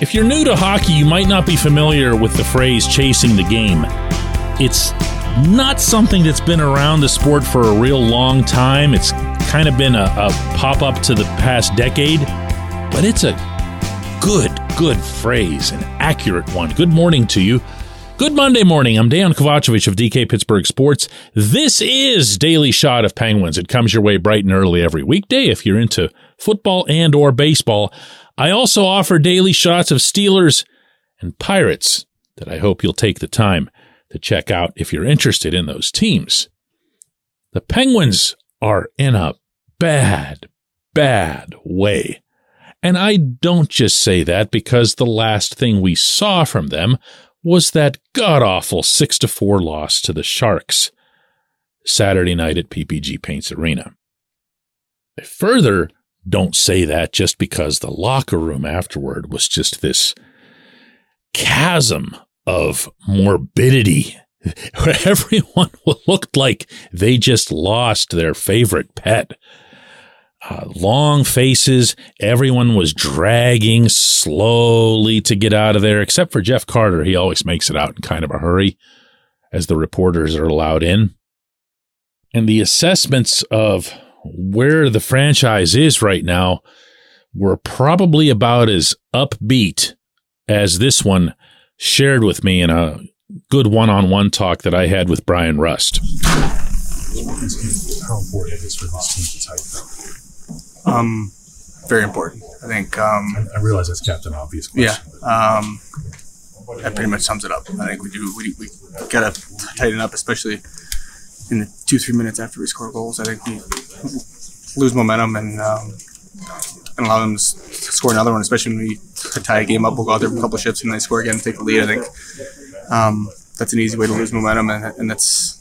If you're new to hockey, you might not be familiar with the phrase chasing the game. It's not something that's been around the sport for a real long time. It's kind of been a, a pop up to the past decade, but it's a good, good phrase, an accurate one. Good morning to you. Good Monday morning. I'm Dan Kovacevic of DK Pittsburgh Sports. This is Daily Shot of Penguins. It comes your way bright and early every weekday if you're into football and or baseball. I also offer daily shots of Steelers and Pirates that I hope you'll take the time to check out if you're interested in those teams. The Penguins are in a bad, bad way. And I don't just say that because the last thing we saw from them was that god awful 6 to 4 loss to the Sharks Saturday night at PPG Paints Arena. I further don't say that just because the locker room afterward was just this chasm of morbidity where everyone looked like they just lost their favorite pet uh, long faces. Everyone was dragging slowly to get out of there, except for Jeff Carter. He always makes it out in kind of a hurry as the reporters are allowed in. And the assessments of where the franchise is right now were probably about as upbeat as this one shared with me in a good one on one talk that I had with Brian Rust. How important for this team to tighten um, very important. I think. Um, I, I realize that's Captain Obvious. Question, yeah. Um, that pretty much sums it up. I think we do. We, we gotta tighten up, especially in the two three minutes after we score goals. I think we lose momentum and um, and allow them to score another one, especially when we tie a game up. We'll go out there for a couple shifts and they score again, and take the lead. I think um, that's an easy way to lose momentum, and, and that's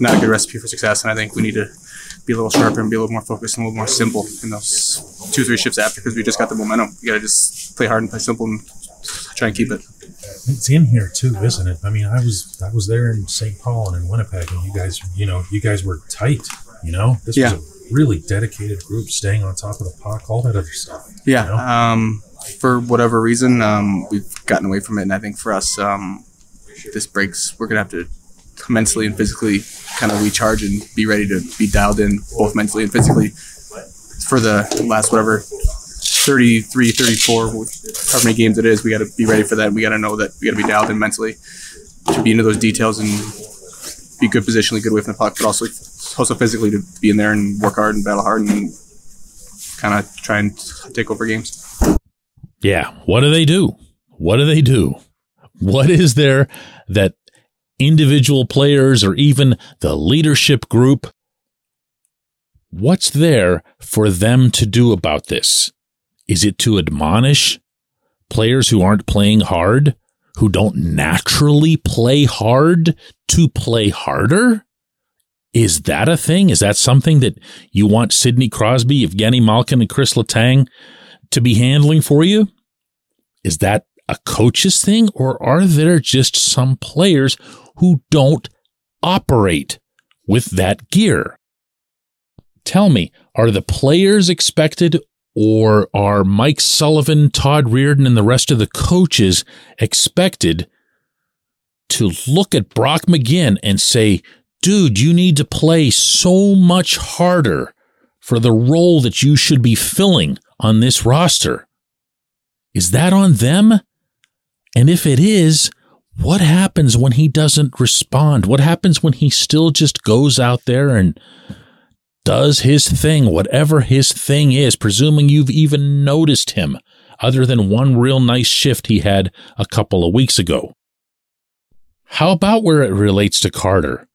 not a good recipe for success. And I think we need to be a little sharper and be a little more focused and a little more simple in those two, three shifts after because we just got the momentum. You got to just play hard and play simple and try and keep it. It's in here too, isn't it? I mean, I was I was there in St. Paul and in Winnipeg, and you guys, you know, you guys were tight. You know, this yeah. was a really dedicated group, staying on top of the puck, all that other stuff. Yeah. You know? um, for whatever reason, um, we've gotten away from it, and I think for us, um, this breaks. We're gonna have to mentally and physically kind of recharge and be ready to be dialed in both mentally and physically for the last whatever 33 34 however many games it is we got to be ready for that. We got to know that we got to be dialed in mentally to be into those details and be good positionally good away from the puck but also also physically to be in there and work hard and battle hard and kind of try and take over games. Yeah. What do they do? What do they do? What is there that individual players or even the leadership group. What's there for them to do about this? Is it to admonish players who aren't playing hard, who don't naturally play hard, to play harder? Is that a thing? Is that something that you want Sidney Crosby, Evgeny Malkin, and Chris Letang to be handling for you? Is that a coach's thing, or are there just some players who don't operate with that gear. Tell me, are the players expected or are Mike Sullivan, Todd Reirden, and the rest of the coaches expected to look at Brock McGinn and say, dude, you need to play so much harder for the role that you should be filling on this roster? Is that on them? And if it is, what happens when he doesn't respond? What happens when he still just goes out there and does his thing, whatever his thing is, presuming you've even noticed him, other than one real nice shift he had a couple of weeks ago? How about where it relates to Carter?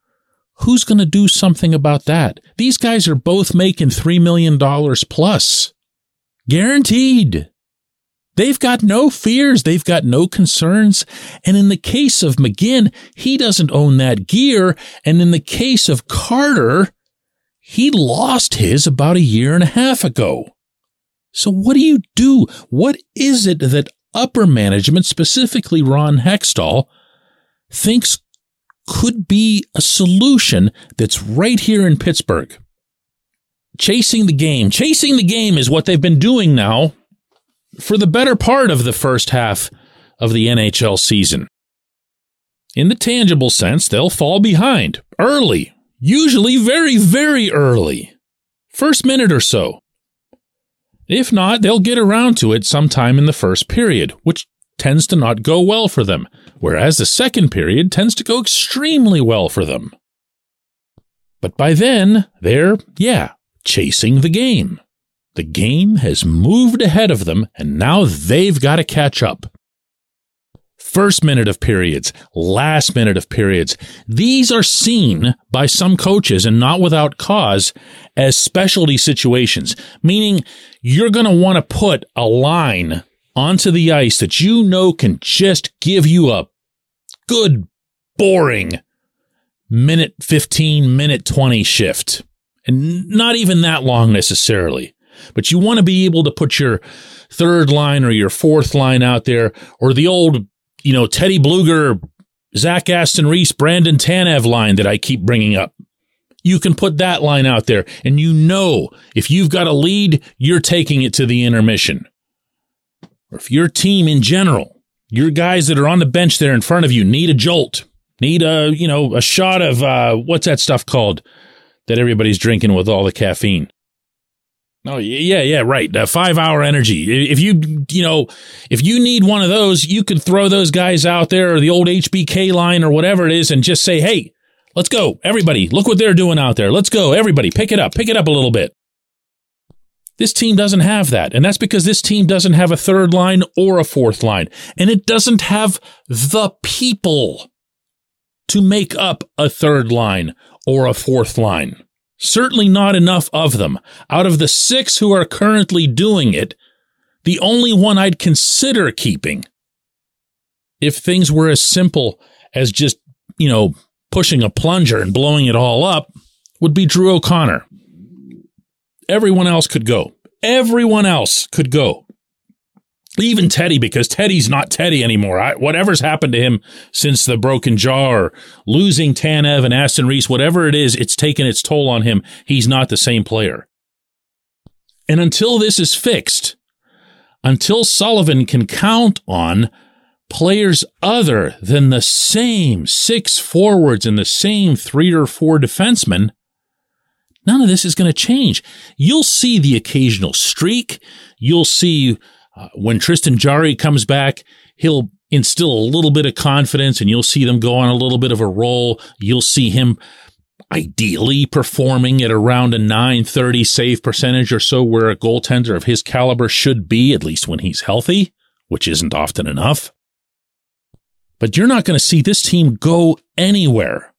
Who's going to do something about that? These guys are both making $3 million plus. Guaranteed. They've got no fears. They've got no concerns. And in the case of McGinn, he doesn't own that gear. And in the case of Carter, he lost his about a year and a half ago. So what do you do? What is it that upper management, specifically Ron Hextall, thinks could be a solution that's right here in Pittsburgh? Chasing the game. Chasing the game is what they've been doing now for the better part of the first half of the NHL season. In the tangible sense, they'll fall behind early, usually very, very early. First minute or so. If not, they'll get around to it sometime in the first period, which tends to not go well for them, whereas the second period tends to go extremely well for them. But by then, they're, yeah, chasing the game. The game has moved ahead of them, and now they've got to catch up. First minute of periods, last minute of periods. These are seen by some coaches, and not without cause, as specialty situations, meaning you're going to want to put a line onto the ice that you know can just give you a good, boring minute 15, minute 20 shift. And not even that long necessarily. But you want to be able to put your third line or your fourth line out there, or the old, you know, Teddy Blueger, Zach Aston Reese, Brandon Tanev line that I keep bringing up. You can put that line out there, and you know if you've got a lead, you're taking it to the intermission. Or if your team in general, your guys that are on the bench there in front of you need a jolt, need a, you know, a shot of, uh, what's that stuff called that everybody's drinking with all the caffeine? Oh yeah, yeah, right. Uh, five hour energy. If you you know if you need one of those, you could throw those guys out there or the old HBK line or whatever it is, and just say, "Hey, let's go, everybody! Look what they're doing out there. Let's go, everybody! Pick it up, pick it up a little bit." This team doesn't have that, and that's because this team doesn't have a third line or a fourth line, and it doesn't have the people to make up a third line or a fourth line. Certainly not enough of them. Out of the six who are currently doing it, the only one I'd consider keeping, if things were as simple as just, you know, pushing a plunger and blowing it all up, would be Drew O'Connor. Everyone else could go. Everyone else could go even Teddy, because Teddy's not Teddy anymore. I, whatever's happened to him since the broken jaw or losing Tanev and Aston Reese, whatever it is, it's taken its toll on him. He's not the same player. And until this is fixed, until Sullivan can count on players other than the same six forwards and the same three or four defensemen, none of this is going to change. You'll see the occasional streak. You'll see uh, when Tristan Jarry comes back, he'll instill a little bit of confidence and you'll see them go on a little bit of a roll. You'll see him ideally performing at around a 930 save percentage or so where a goaltender of his caliber should be, at least when he's healthy, which isn't often enough. But you're not going to see this team go anywhere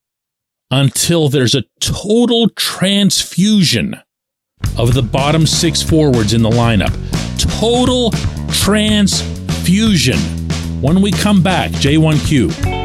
until there's a total transfusion of the bottom six forwards in the lineup total transfusion. When we come back, J1Q.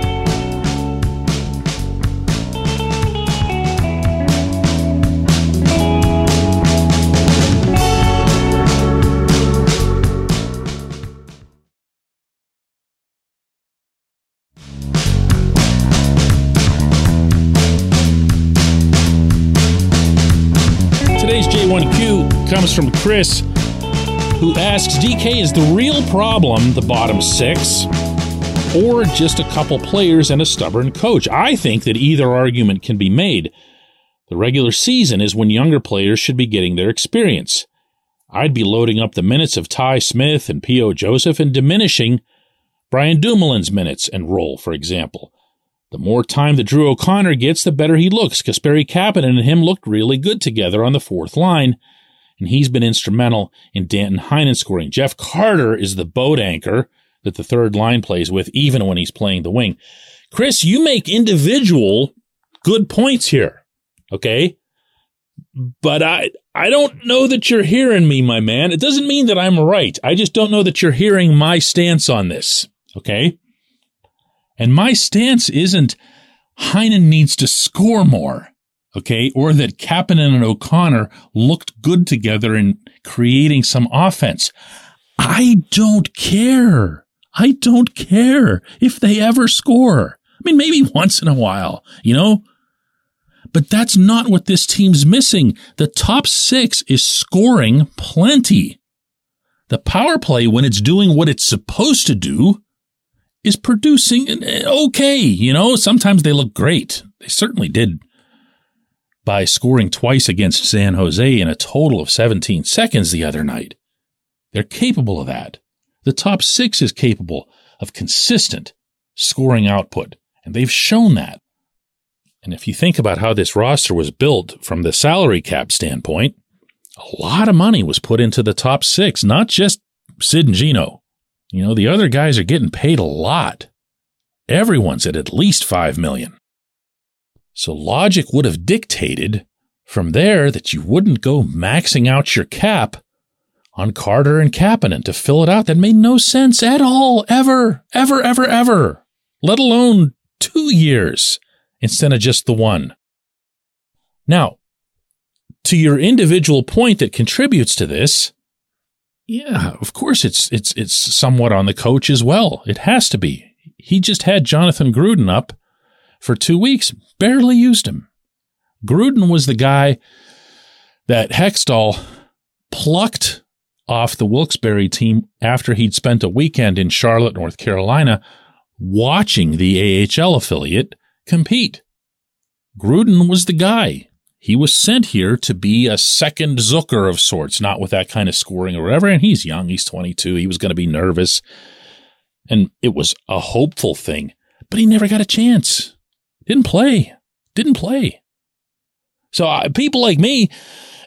Today's J1Q comes from Chris who asks DK, is the real problem the bottom six or just a couple players and a stubborn coach? I think that either argument can be made. The regular season is when younger players should be getting their experience. I'd be loading up the minutes of Ty Smith and P.O. Joseph and diminishing Brian Dumoulin's minutes and role, for example. The more time that Drew O'Connor gets, the better he looks. Kasperi Kapanen and him looked really good together on the fourth line and he's been instrumental in Danton Heinen scoring. Jeff Carter is the boat anchor that the third line plays with, even when he's playing the wing. Chris, you make individual good points here. Okay. But I, I don't know that you're hearing me, my man. It doesn't mean that I'm right. I just don't know that you're hearing my stance on this. Okay. And my stance isn't Heinen needs to score more. Okay. Or that Kapanen and O'Connor looked good together in creating some offense. I don't care. I don't care if they ever score. I mean, maybe once in a while, you know? But that's not what this team's missing. The top six is scoring plenty. The power play, when it's doing what it's supposed to do, is producing eh, okay. You know, sometimes they look great. They certainly did by scoring twice against San Jose in a total of 17 seconds the other night. They're capable of that. The top six is capable of consistent scoring output, and they've shown that. And if you think about how this roster was built from the salary cap standpoint, a lot of money was put into the top six, not just Sid and Gino. You know, the other guys are getting paid a lot. Everyone's at at least five million. So logic would have dictated from there that you wouldn't go maxing out your cap on Carter and Kapanen to fill it out. That made no sense at all, ever, ever, ever, ever, let alone two years instead of just the one. Now, to your individual point that contributes to this, yeah, of course it's it's it's somewhat on the coach as well. It has to be. He just had Jonathan Gruden up for 2 weeks, barely used him. Gruden was the guy that Hextall plucked off the Wilkes-Barre team after he'd spent a weekend in Charlotte, North Carolina, watching the AHL affiliate compete. Gruden was the guy. He was sent here to be a second Zucker of sorts, not with that kind of scoring or whatever. And he's young, he's 22. He was going to be nervous. And it was a hopeful thing, but he never got a chance. Didn't play. Didn't play. So uh, people like me,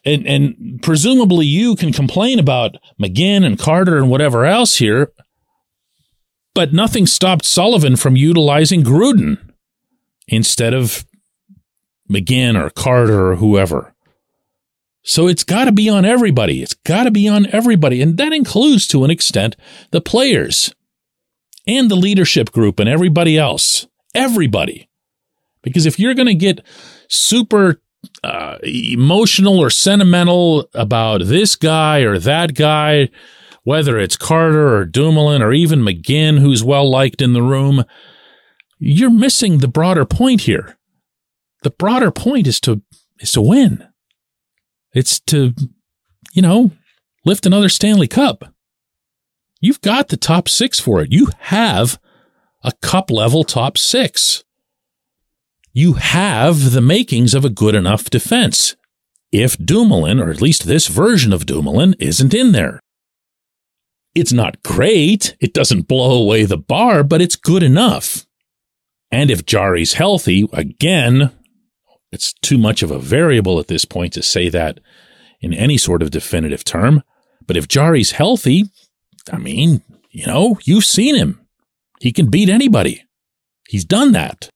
and, and presumably you can complain about McGinn and Carter and whatever else here, but nothing stopped Sullivan from utilizing Gruden instead of McGinn or Carter or whoever. So it's got to be on everybody. It's got to be on everybody. And that includes, to an extent, the players and the leadership group and everybody else. Everybody. Because if you're going to get super uh, emotional or sentimental about this guy or that guy, whether it's Carter or Dumoulin or even McGinn, who's well liked in the room, you're missing the broader point here. The broader point is to is to win. It's to, you know, lift another Stanley Cup. You've got the top six for it. You have a cup level top six. You have the makings of a good enough defense. If Dumoulin, or at least this version of Dumoulin, isn't in there. It's not great. It doesn't blow away the bar, but it's good enough. And if Jarry's healthy, again, it's too much of a variable at this point to say that in any sort of definitive term. But if Jarry's healthy, I mean, you know, you've seen him. He can beat anybody. He's done that.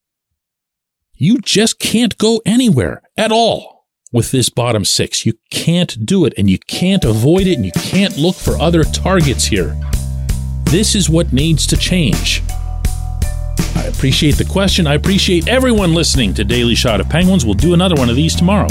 You just can't go anywhere at all with this bottom six. You can't do it and you can't avoid it and you can't look for other targets here. This is what needs to change. I appreciate the question. I appreciate everyone listening to Daily Shot of Penguins. We'll do another one of these tomorrow.